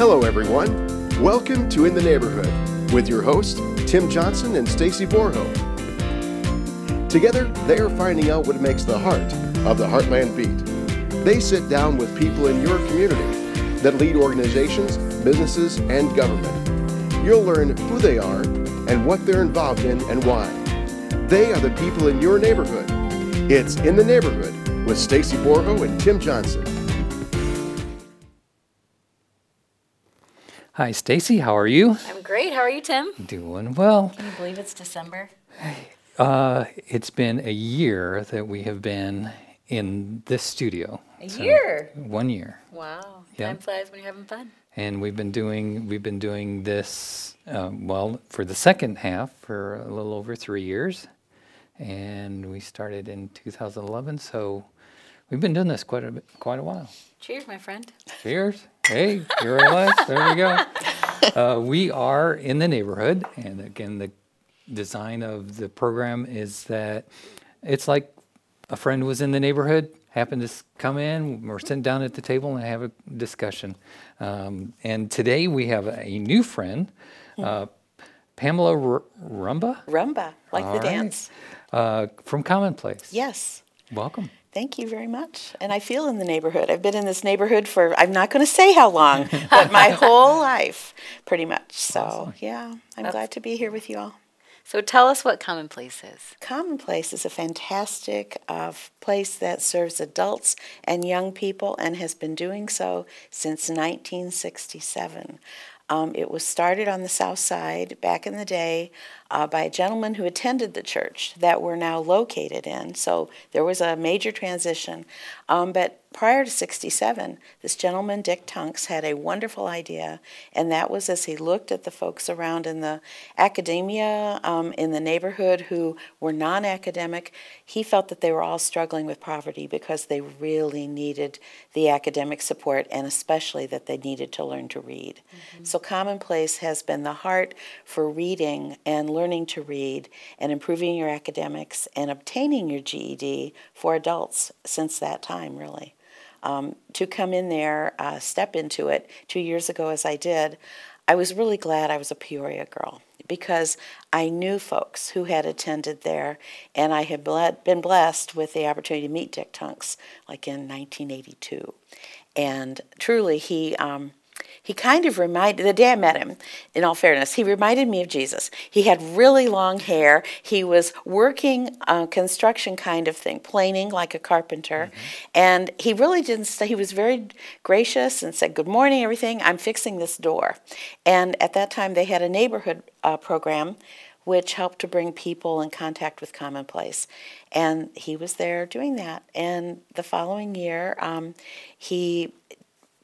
Hello, everyone. Welcome to In the Neighborhood with your hosts, Tim Johnson and Stacy Borho. Together, they are finding out what makes the heart of the Heartland beat. They sit down with people in your community that lead organizations, businesses, and government. You'll learn who they are and what they're involved in and why. They are the people in your neighborhood. It's In the Neighborhood with Stacy Borho and Tim Johnson. Hi, Stacy. How are you? I'm great. How are you, Tim? Doing well. Can you believe it's December? Uh, it's been a year that we have been in this studio. A So, year. One year, Wow. Yeah. Time flies when you're having fun. and we've been doing we've been doing this um, well for the second half for a little over three years, and we started in 2011. So we've been doing this quite a bit, quite a while. Cheers, my friend. Cheers. Hey, you're relaxed. There we go. Uh, we are in the neighborhood, and again, the design of the program is that it's like a friend was in the neighborhood, happened to come in, we're sitting down at the table and have a discussion. Um, and today we have a new friend, uh, Pamela R- Rumba Rumba, like All the right. dance. uh, from Commonplace. Yes. Welcome. Thank you very much. And I feel in the neighborhood. I've been in this neighborhood for, I'm not going to say how long, but my whole life, pretty much. So, Awesome. yeah, I'm glad to be here with you all. So tell us what Commonplace is. Commonplace is a fantastic uh, place that serves adults and young people and has been doing so since 1967. Um, it was started on the south side back in the day uh, by a gentleman who attended the church that we're now located in. So there was a major transition. Um, but prior to 67, this gentleman, Dick Tunks, had a wonderful idea, and that was as he looked at the folks around in the academia, um, in the neighborhood who were non academic, he felt that they were all struggling with poverty because they really needed the academic support and especially that they needed to learn to read. So, Commonplace has been the heart for reading and learning to read and improving your academics and obtaining your GED for adults since that time, really. Um, to come in there, uh, step into it two years ago as I did, I was really glad I was a Peoria girl because I knew folks who had attended there, and I had been blessed with the opportunity to meet Dick Tunks like in 1982. And truly, he um, he kind of reminded the day I met him, in all fairness, he reminded me of Jesus. He had really long hair. He was working uh, construction kind of thing, planing like a carpenter. And he really didn't stay. He was very gracious and said, Good morning, everything. I'm fixing this door. And at that time, they had a neighborhood uh, program which helped to bring people in contact with Commonplace. And he was there doing that. And the following year, um, he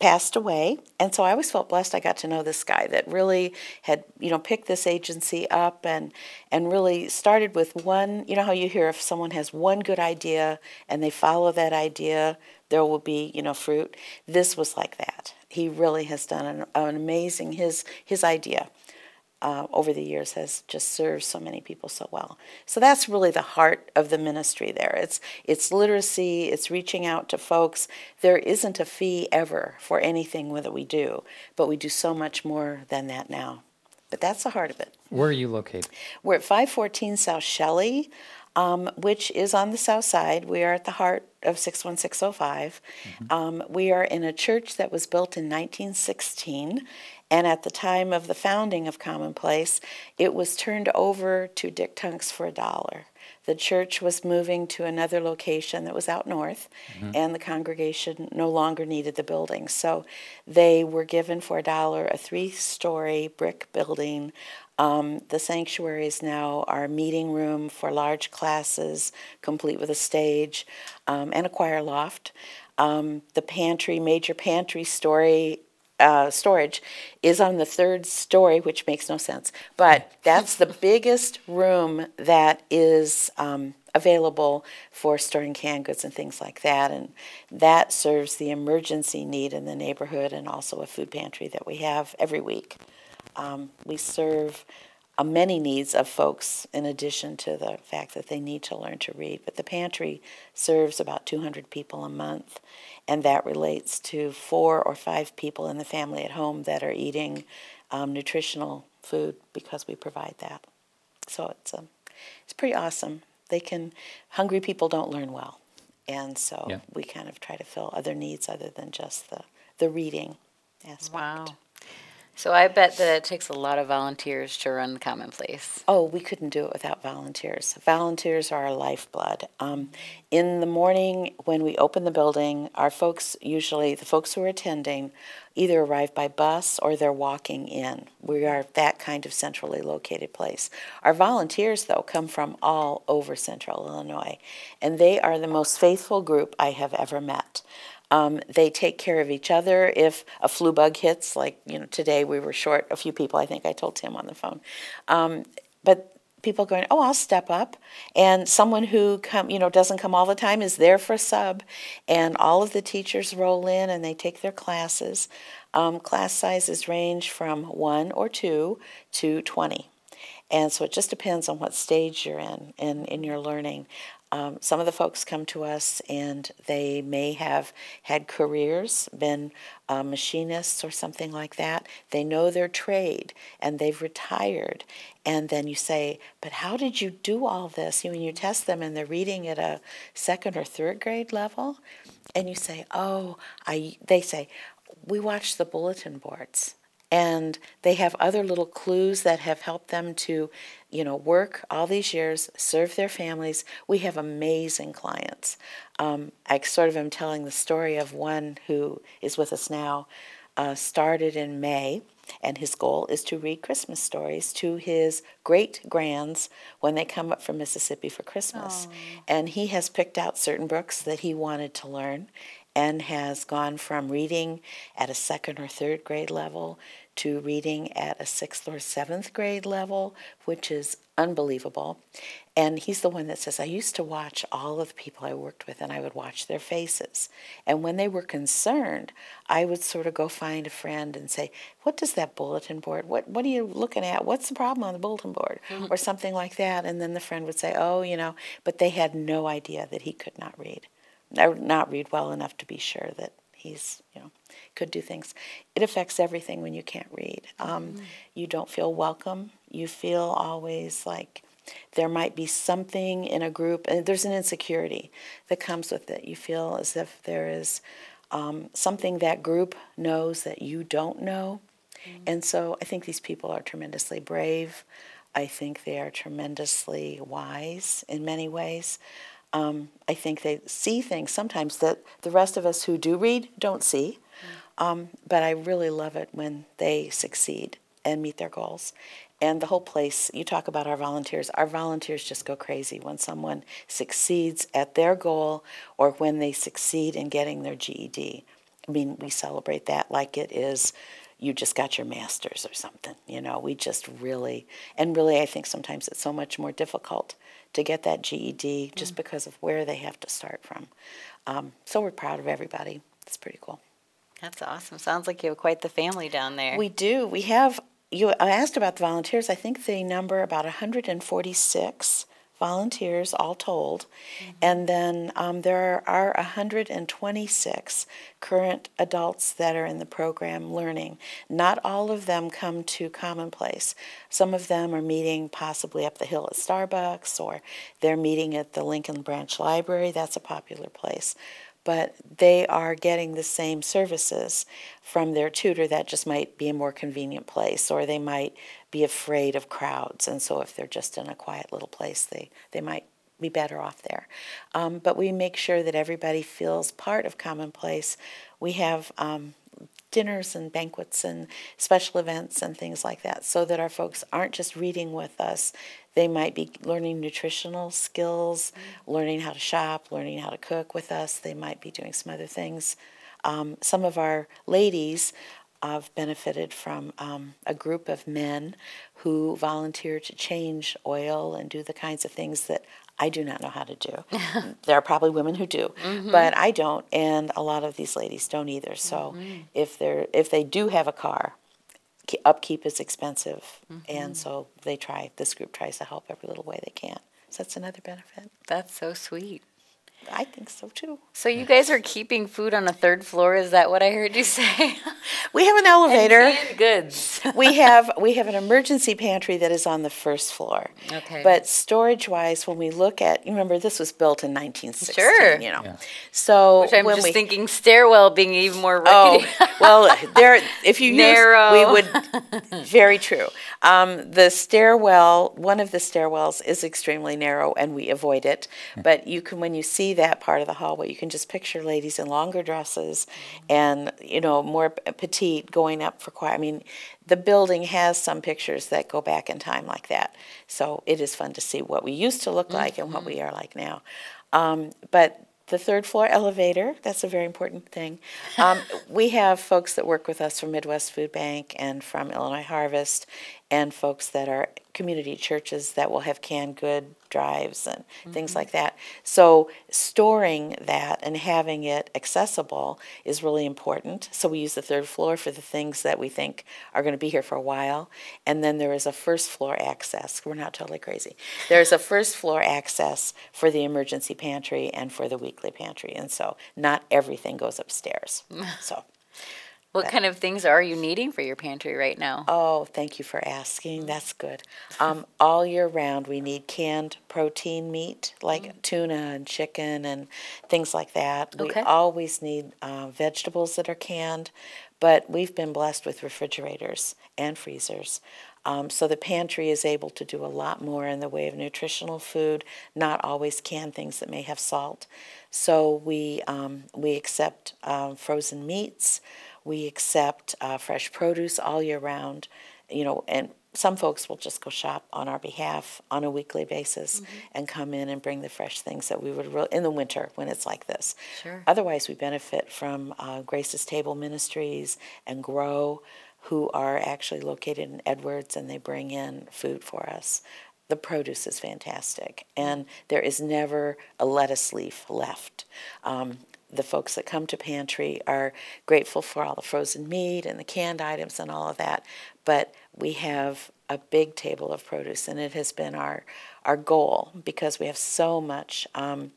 passed away. And so i always felt blessed i got to know this guy that really had you know picked this agency up and and really started with one you know how you hear if someone has one good idea and they follow that idea there will be you know fruit. This was like that. He really has done an, an amazing his his idea uh, over the years has just served so many people so well. So that's really the heart of the ministry there. It's it's literacy, it's reaching out to folks. There isn't a fee ever for anything that we do, but we do so much more than that now. But that's the heart of it. Where are you located? We're at 514 South Shelley, um, which is on the south side. We are at the heart of 61605. Um, we are in a church that was built in 1916. And at the time of the founding of Commonplace, it was turned over to Dick Tunks for a dollar. The church was moving to another location that was out north, and the congregation no longer needed the building. So they were given for a dollar a three story brick building. Um, the sanctuary is now our meeting room for large classes, complete with a stage um, and a choir loft. Um, the pantry, major pantry story uh, storage is on the third story, which makes no sense. But that's the biggest room that is um, available for storing canned goods and things like that. And that serves the emergency need in the neighborhood and also a food pantry that we have every week. Um, we serve uh, many needs of folks in addition to the fact that they need to learn to read. But the pantry serves about 200 people a month. and that relates to four or five people in the family at home that are eating um, nutritional food because we provide that. So it's um, it's pretty awesome. They can hungry people don't learn well, and so Yeah. we kind of try to fill other needs other than just the the reading aspect. Wow. So I bet that it takes a lot of volunteers to run the Commonplace. Oh, we couldn't do it without volunteers. Volunteers are our lifeblood. Um, in the morning, when we open the building, our folks, usually the folks who are attending, either arrive by bus or they're walking in. We are that kind of centrally located place. Our volunteers, though, come from all over central Illinois, and they are the most faithful group I have ever met. Um, they take care of each other if a flu bug hits, like, you know, today we were short a few people. I think I told Tim on the phone. Um, but people going, oh, I'll step up. And someone who come, you know, doesn't come all the time is there for a sub. And all of the teachers roll in and they take their classes. Um, class sizes range from one or two to 20. And so it just depends on what stage you're in in, in your learning. Um, some of the folks come to us and they may have had careers, been uh, machinists or something like that. They know their trade and they've retired. And then you say, But how did you do all this? You, when you test them and they're reading at a second or third grade level, and you say, Oh, I, they say, We watched the bulletin boards and they have other little clues that have helped them to you know work all these years serve their families. We have amazing clients. Um, i sort of am telling the story of one who is with us now uh, started in may and his goal is to read christmas stories to his great grands when they come up from mississippi for christmas. And he has picked out certain books that he wanted to learn and has gone from reading at a second or third grade level to reading at a sixth or seventh grade level, which is unbelievable. And he's the one that says, I used to watch all of the people I worked with and I would watch their faces. And when they were concerned, I would sort of go find a friend and say, What does that bulletin board, what, what are you looking at? What's the problem on the bulletin board? Mm-hmm. Or something like that. And then the friend would say, Oh, you know, but they had no idea that he could not read. or not read well enough to be sure that he's, you know, could do things. It affects everything when you can't read. Um, You don't feel welcome. You feel always like there might be something in a group, and there's an insecurity that comes with it. You feel as if there is um, something that group knows that you don't know. And so I think these people are tremendously brave. I think they are tremendously wise in many ways. Um, I think they see things sometimes that the rest of us who do read don't see. Um, but I really love it when they succeed and meet their goals. And the whole place, you talk about our volunteers, our volunteers just go crazy when someone succeeds at their goal or when they succeed in getting their GED. I mean, we celebrate that like it is you just got your master's or something. You know, we just really, and really, I think sometimes it's so much more difficult to get that GED just because of where they have to start from. Um, so we're proud of everybody. It's pretty cool. That's awesome. Sounds like you have quite the family down there. We do. We have, you I asked about the volunteers. I think they number about 146 volunteers all told. And then um, there are 126 current adults that are in the program learning. Not all of them come to Commonplace. Some of them are meeting possibly up the hill at Starbucks or they're meeting at the Lincoln Branch Library. That's a popular place but they are getting the same services from their tutor that just might be a more convenient place or they might be afraid of crowds and so if they're just in a quiet little place they, they might be better off there. Um, but we make sure that everybody feels part of commonplace. We have um, dinners and banquets and special events and things like that so that our folks aren't just reading with us. They might be learning nutritional skills learning how to shop learning how to cook with us. They might be doing some other things. Um, some of our ladies have benefited from um, a group of men who volunteer to change oil and do the kinds of things that I do not know how to do. there are probably women who do, mm-hmm. but I don't, and a lot of these ladies don't either. So mm-hmm. if they're if they do have a car, upkeep is expensive, mm-hmm. and so they try. This group tries to help every little way they can. So that's another benefit. That's so sweet. I think so too. So you guys are keeping food on a third floor? Is that what I heard you say? We have an elevator. Canned goods. we have we have an emergency pantry that is on the first floor. Okay. But storage wise, when we look at, you remember this was built in 1916. Sure. You know. Yeah. So Which I'm when just we, thinking stairwell being even more Oh well, there. If you Narrow. use, we would. Very true. Um, the stairwell, one of the stairwells, is extremely narrow, and we avoid it. But you can, when you see that part of the hallway, you can just picture ladies in longer dresses, and you know more petite going up for choir. I mean, the building has some pictures that go back in time like that. So it is fun to see what we used to look like and what we are like now. Um, but the third floor elevator, that's a very important thing. Um, we have folks that work with us from Midwest Food Bank and from Illinois Harvest, and folks that are community churches that will have canned good drives and things mm-hmm. like that. So storing that and having it accessible is really important. So we use the third floor for the things that we think are going to be here for a while. And then there is a first floor access. We're not totally crazy. There's a first floor access for the emergency pantry and for the weekly pantry. And so not everything goes upstairs. So, What kind of things are you needing for your pantry right now? oh, thank you for asking. That's good. Um, all year round, we need canned protein meat like tuna and chicken and things like that. Okay. We always need uh, vegetables that are canned, but we've been blessed with refrigerators and freezers. Um, so the pantry is able to do a lot more in the way of nutritional food, not always canned things that may have salt. So we um, we accept um, frozen meats, we accept uh, fresh produce all year round, you know, and some folks will just go shop on our behalf on a weekly basis and come in and bring the fresh things that we would re- in the winter when it's like this. Sure. Otherwise, we benefit from uh, Grace's Table Ministries and Grow, who are actually located in Edwards, and they bring in food for us. The produce is fantastic, and there is never a lettuce leaf left. Um, the folks that come to pantry are grateful for all the frozen meat and the canned items and all of that, but we have a big table of produce, and it has been our our goal because we have so much. Um,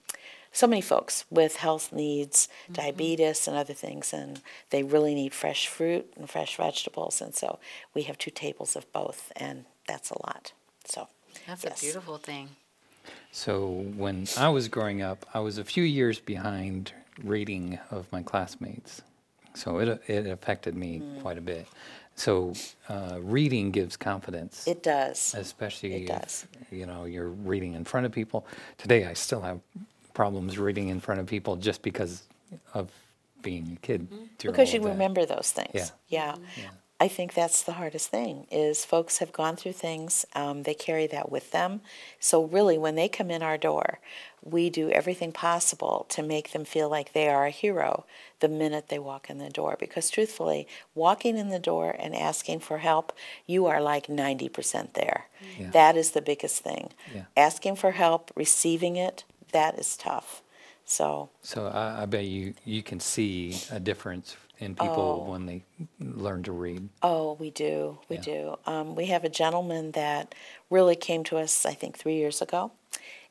so many folks with health needs, diabetes, and other things, and they really need fresh fruit and fresh vegetables. And so we have two tables of both, and that's a lot. So That's yes. a beautiful thing. So when I was growing up, I was a few years behind reading of my classmates. So it it affected me Mm. quite a bit. So uh, reading gives confidence, it does. especially it if does. you know you're reading in front of people. Today, I still have problems reading in front of people just because of being a kid. Mm-hmm. Because you that. remember those things. Yeah. Yeah. I think that's the hardest thing is folks have gone through things, um, they carry that with them. So really, when they come in our door, we do everything possible to make them feel like they are a hero the minute they walk in the door. Because truthfully, walking in the door and asking for help, you are like 90% there. Yeah. That is the biggest thing. Yeah. Asking for help, receiving it, that is tough. So So I, I bet you you can see a difference in people Oh. when they learn to read. Oh, we do. We Yeah. do. Um, we have a gentleman that really came to us, I think, three years ago.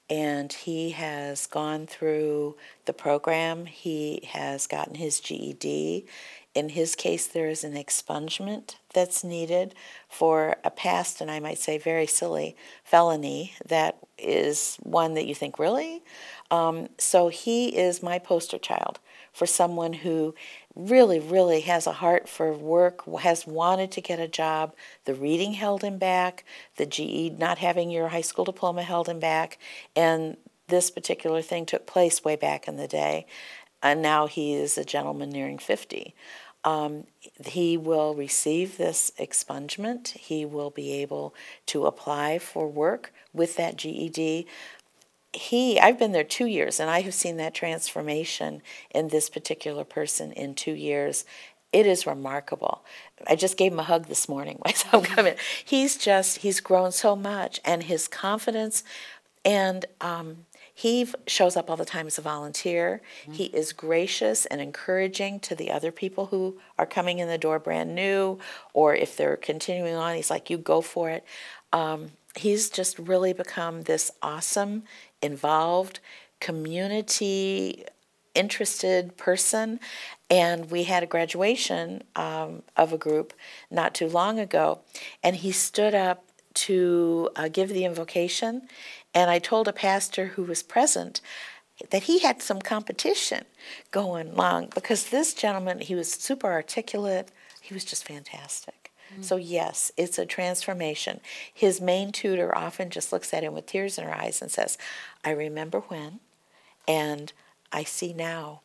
And he has gone through the program. He has gotten his GED. In his case, there is an expungement that's needed for a past, and I might say very silly, felony that is one that you think, really? Um, so he is my poster child for someone who really, really has a heart for work, has wanted to get a job. The reading held him back, the GE not having your high school diploma held him back, and this particular thing took place way back in the day. And now he is a gentleman nearing 50. Um, he will receive this expungement. He will be able to apply for work with that GED he I've been there 2 years and I have seen that transformation in this particular person in 2 years. It is remarkable. I just gave him a hug this morning when I saw him come in. He's just he's grown so much and his confidence and um, he shows up all the time as a volunteer. He is gracious and encouraging to the other people who are coming in the door brand new, or if they're continuing on, he's like, "You go for it." Um, he's just really become this awesome, involved, community interested person. And we had a graduation um, of a group not too long ago, and he stood up to uh, give the invocation. And I told a pastor who was present that he had some competition going along because this gentleman, he was super articulate, he was just fantastic. Mm-hmm. So, yes, it's a transformation. His main tutor often just looks at him with tears in her eyes and says, I remember when, and I see now,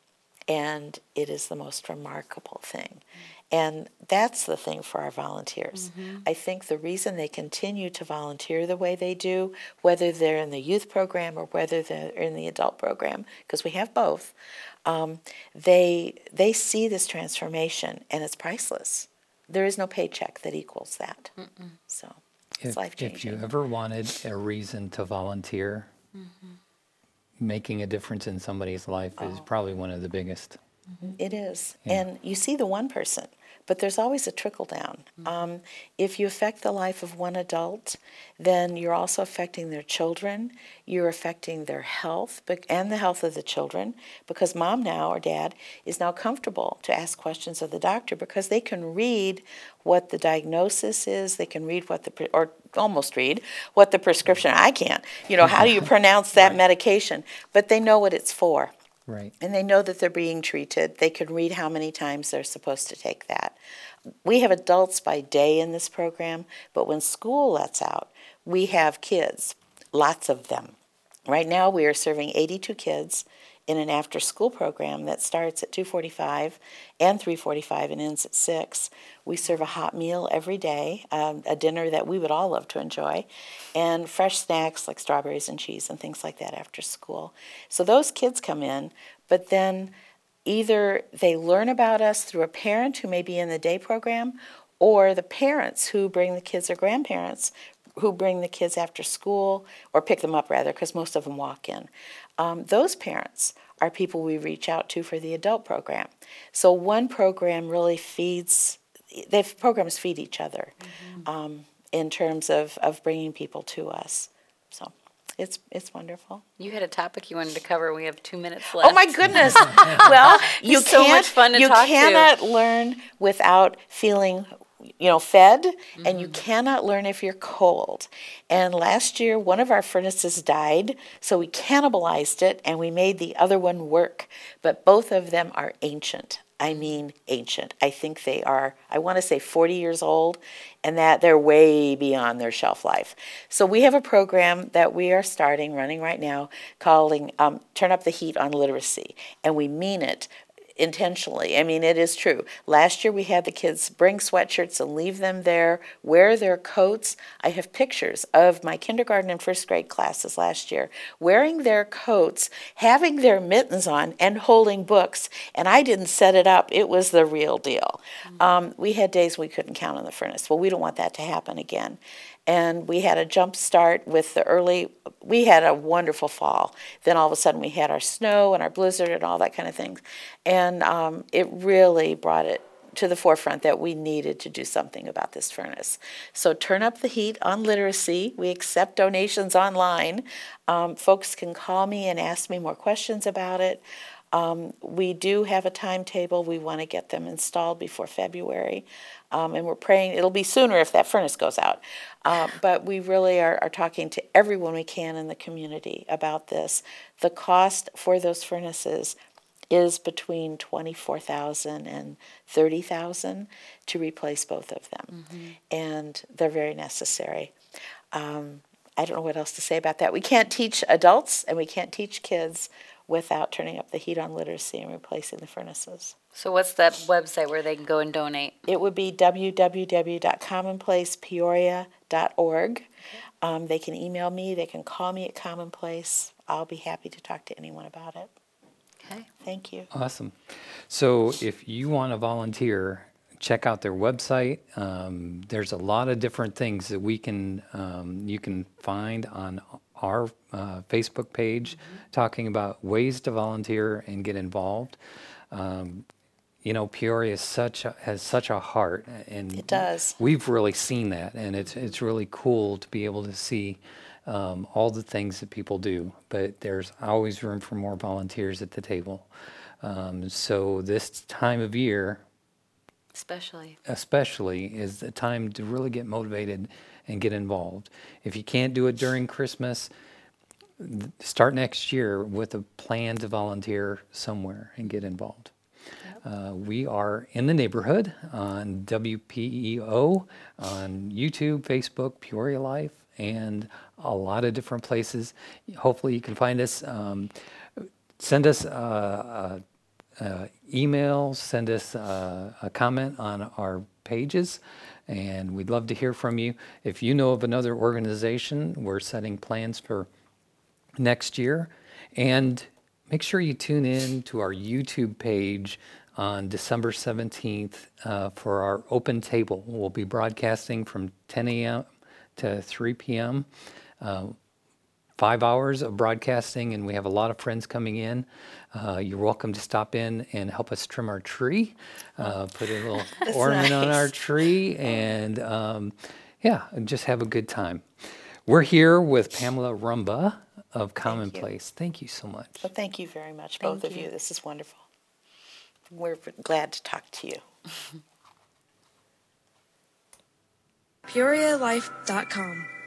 and it is the most remarkable thing. And that's the thing for our volunteers. I think the reason they continue to volunteer the way they do, whether they're in the youth program or whether they're in the adult program, because we have both, um, they they see this transformation and it's priceless. There is no paycheck that equals that. So it's If, life if you ever wanted a reason to volunteer, making a difference in somebody's life is Oh. probably one of the biggest. It is. Yeah. And you see the one person, but there's always a trickle down. Um, if you affect the life of one adult, then you're also affecting their children. You're affecting their health and the health of the children because mom now or dad is now comfortable to ask questions of the doctor because they can read what the diagnosis is. They can read what the, pre- or almost read what the prescription, I can't. You know, how do you pronounce that medication? But they know what it's for Right. and they know that they're being treated. They can read how many times they're supposed to take that. We have adults by day in this program, but when school lets out, we have kids, lots of them. Right now, we are serving 82 kids in an after-school program that starts at 2:45 and 3:45 and ends at 6. We serve a hot meal every day, um, a dinner that we would all love to enjoy, and fresh snacks like strawberries and cheese and things like that after school. So those kids come in, but then either they learn about us through a parent who may be in the day program or the parents who bring the kids or grandparents who bring the kids after school or pick them up rather because most of them walk in um, those parents are people we reach out to for the adult program so one program really feeds they programs feed each other um, in terms of, of bringing people to us so it's it's wonderful You had a topic you wanted to cover. We have two minutes left. Oh my goodness! well, you so can't. much fun to you talk to. cannot learn without feeling, you know, fed, and Mm-hmm. you cannot learn if you're cold. And last year, one of our furnaces died, so we cannibalized it, and we made the other one work. But both of them are ancient. I mean, ancient. I think they are. I want to say 40 years old, and that they're way beyond their shelf life. So we have a program that we are starting, running right now, calling um, "Turn Up the Heat on Literacy," and we mean it intentionally. I mean, it is true. Last year we had the kids bring sweatshirts and leave them there, wear their coats. I have pictures of my kindergarten and first grade classes last year wearing their coats, having their mittens on, and holding books. And I didn't set it up, it was the real deal. Um, we had days we couldn't count on the furnace. Well, we don't want that to happen again and we had a jump start with the early we had a wonderful fall. Then all of a sudden we had our snow and our blizzard and all that kind of things. And um, it really brought it to the forefront that we needed to do something about this furnace. So turn up the heat on literacy. We accept donations online. Um, folks can call me and ask me more questions about it um, we do have a timetable. We want to get them installed before February. Um, and we're praying it'll be sooner if that furnace goes out. Uh, but we really are, are talking to everyone we can in the community about this. The cost for those furnaces is between 24,000 and 30,000 to replace both of them. And they're very necessary. Um, I don't know what else to say about that. We can't teach adults and we can't teach kids without turning up the heat on literacy and replacing the furnaces. So what's that website where they can go and donate? It would be www.commonplacepeoria.org. Um, they can email me, they can call me at Commonplace. I'll be happy to talk to anyone about it. Okay. Thank you. Awesome. So if you want to volunteer, check out their website. Um, there's a lot of different things that we can um, you can find on our uh, Facebook page, talking about ways to volunteer and get involved. Um, you know, Peoria is such a, has such a heart, and It does. We've really seen that, and it's it's really cool to be able to see um, all the things that people do. But there's always room for more volunteers at the table. Um, so this time of year, Especially. especially, is the time to really get motivated and get involved. If you can't do it during Christmas, start next year with a plan to volunteer somewhere and get involved. Uh, we are in the neighborhood on WPEO, on YouTube, Facebook, Peoria Life, and a lot of different places. Hopefully, you can find us. Um, send us uh, a, a email, send us uh, a comment on our pages, and we'd love to hear from you. If you know of another organization, we're setting plans for next year. And make sure you tune in to our YouTube page on December 17th uh, for our open table. We'll be broadcasting from 10 a.m. to 3 p.m. Five hours of broadcasting, and we have a lot of friends coming in. Uh, you're welcome to stop in and help us trim our tree, uh, put a little ornament on our tree, and um, yeah, just have a good time. We're here with Pamela Rumba of Commonplace. Thank you so much. Well, thank you very much, both Thank of you. you. This is wonderful. We're glad to talk to you. PeoriaLife.com.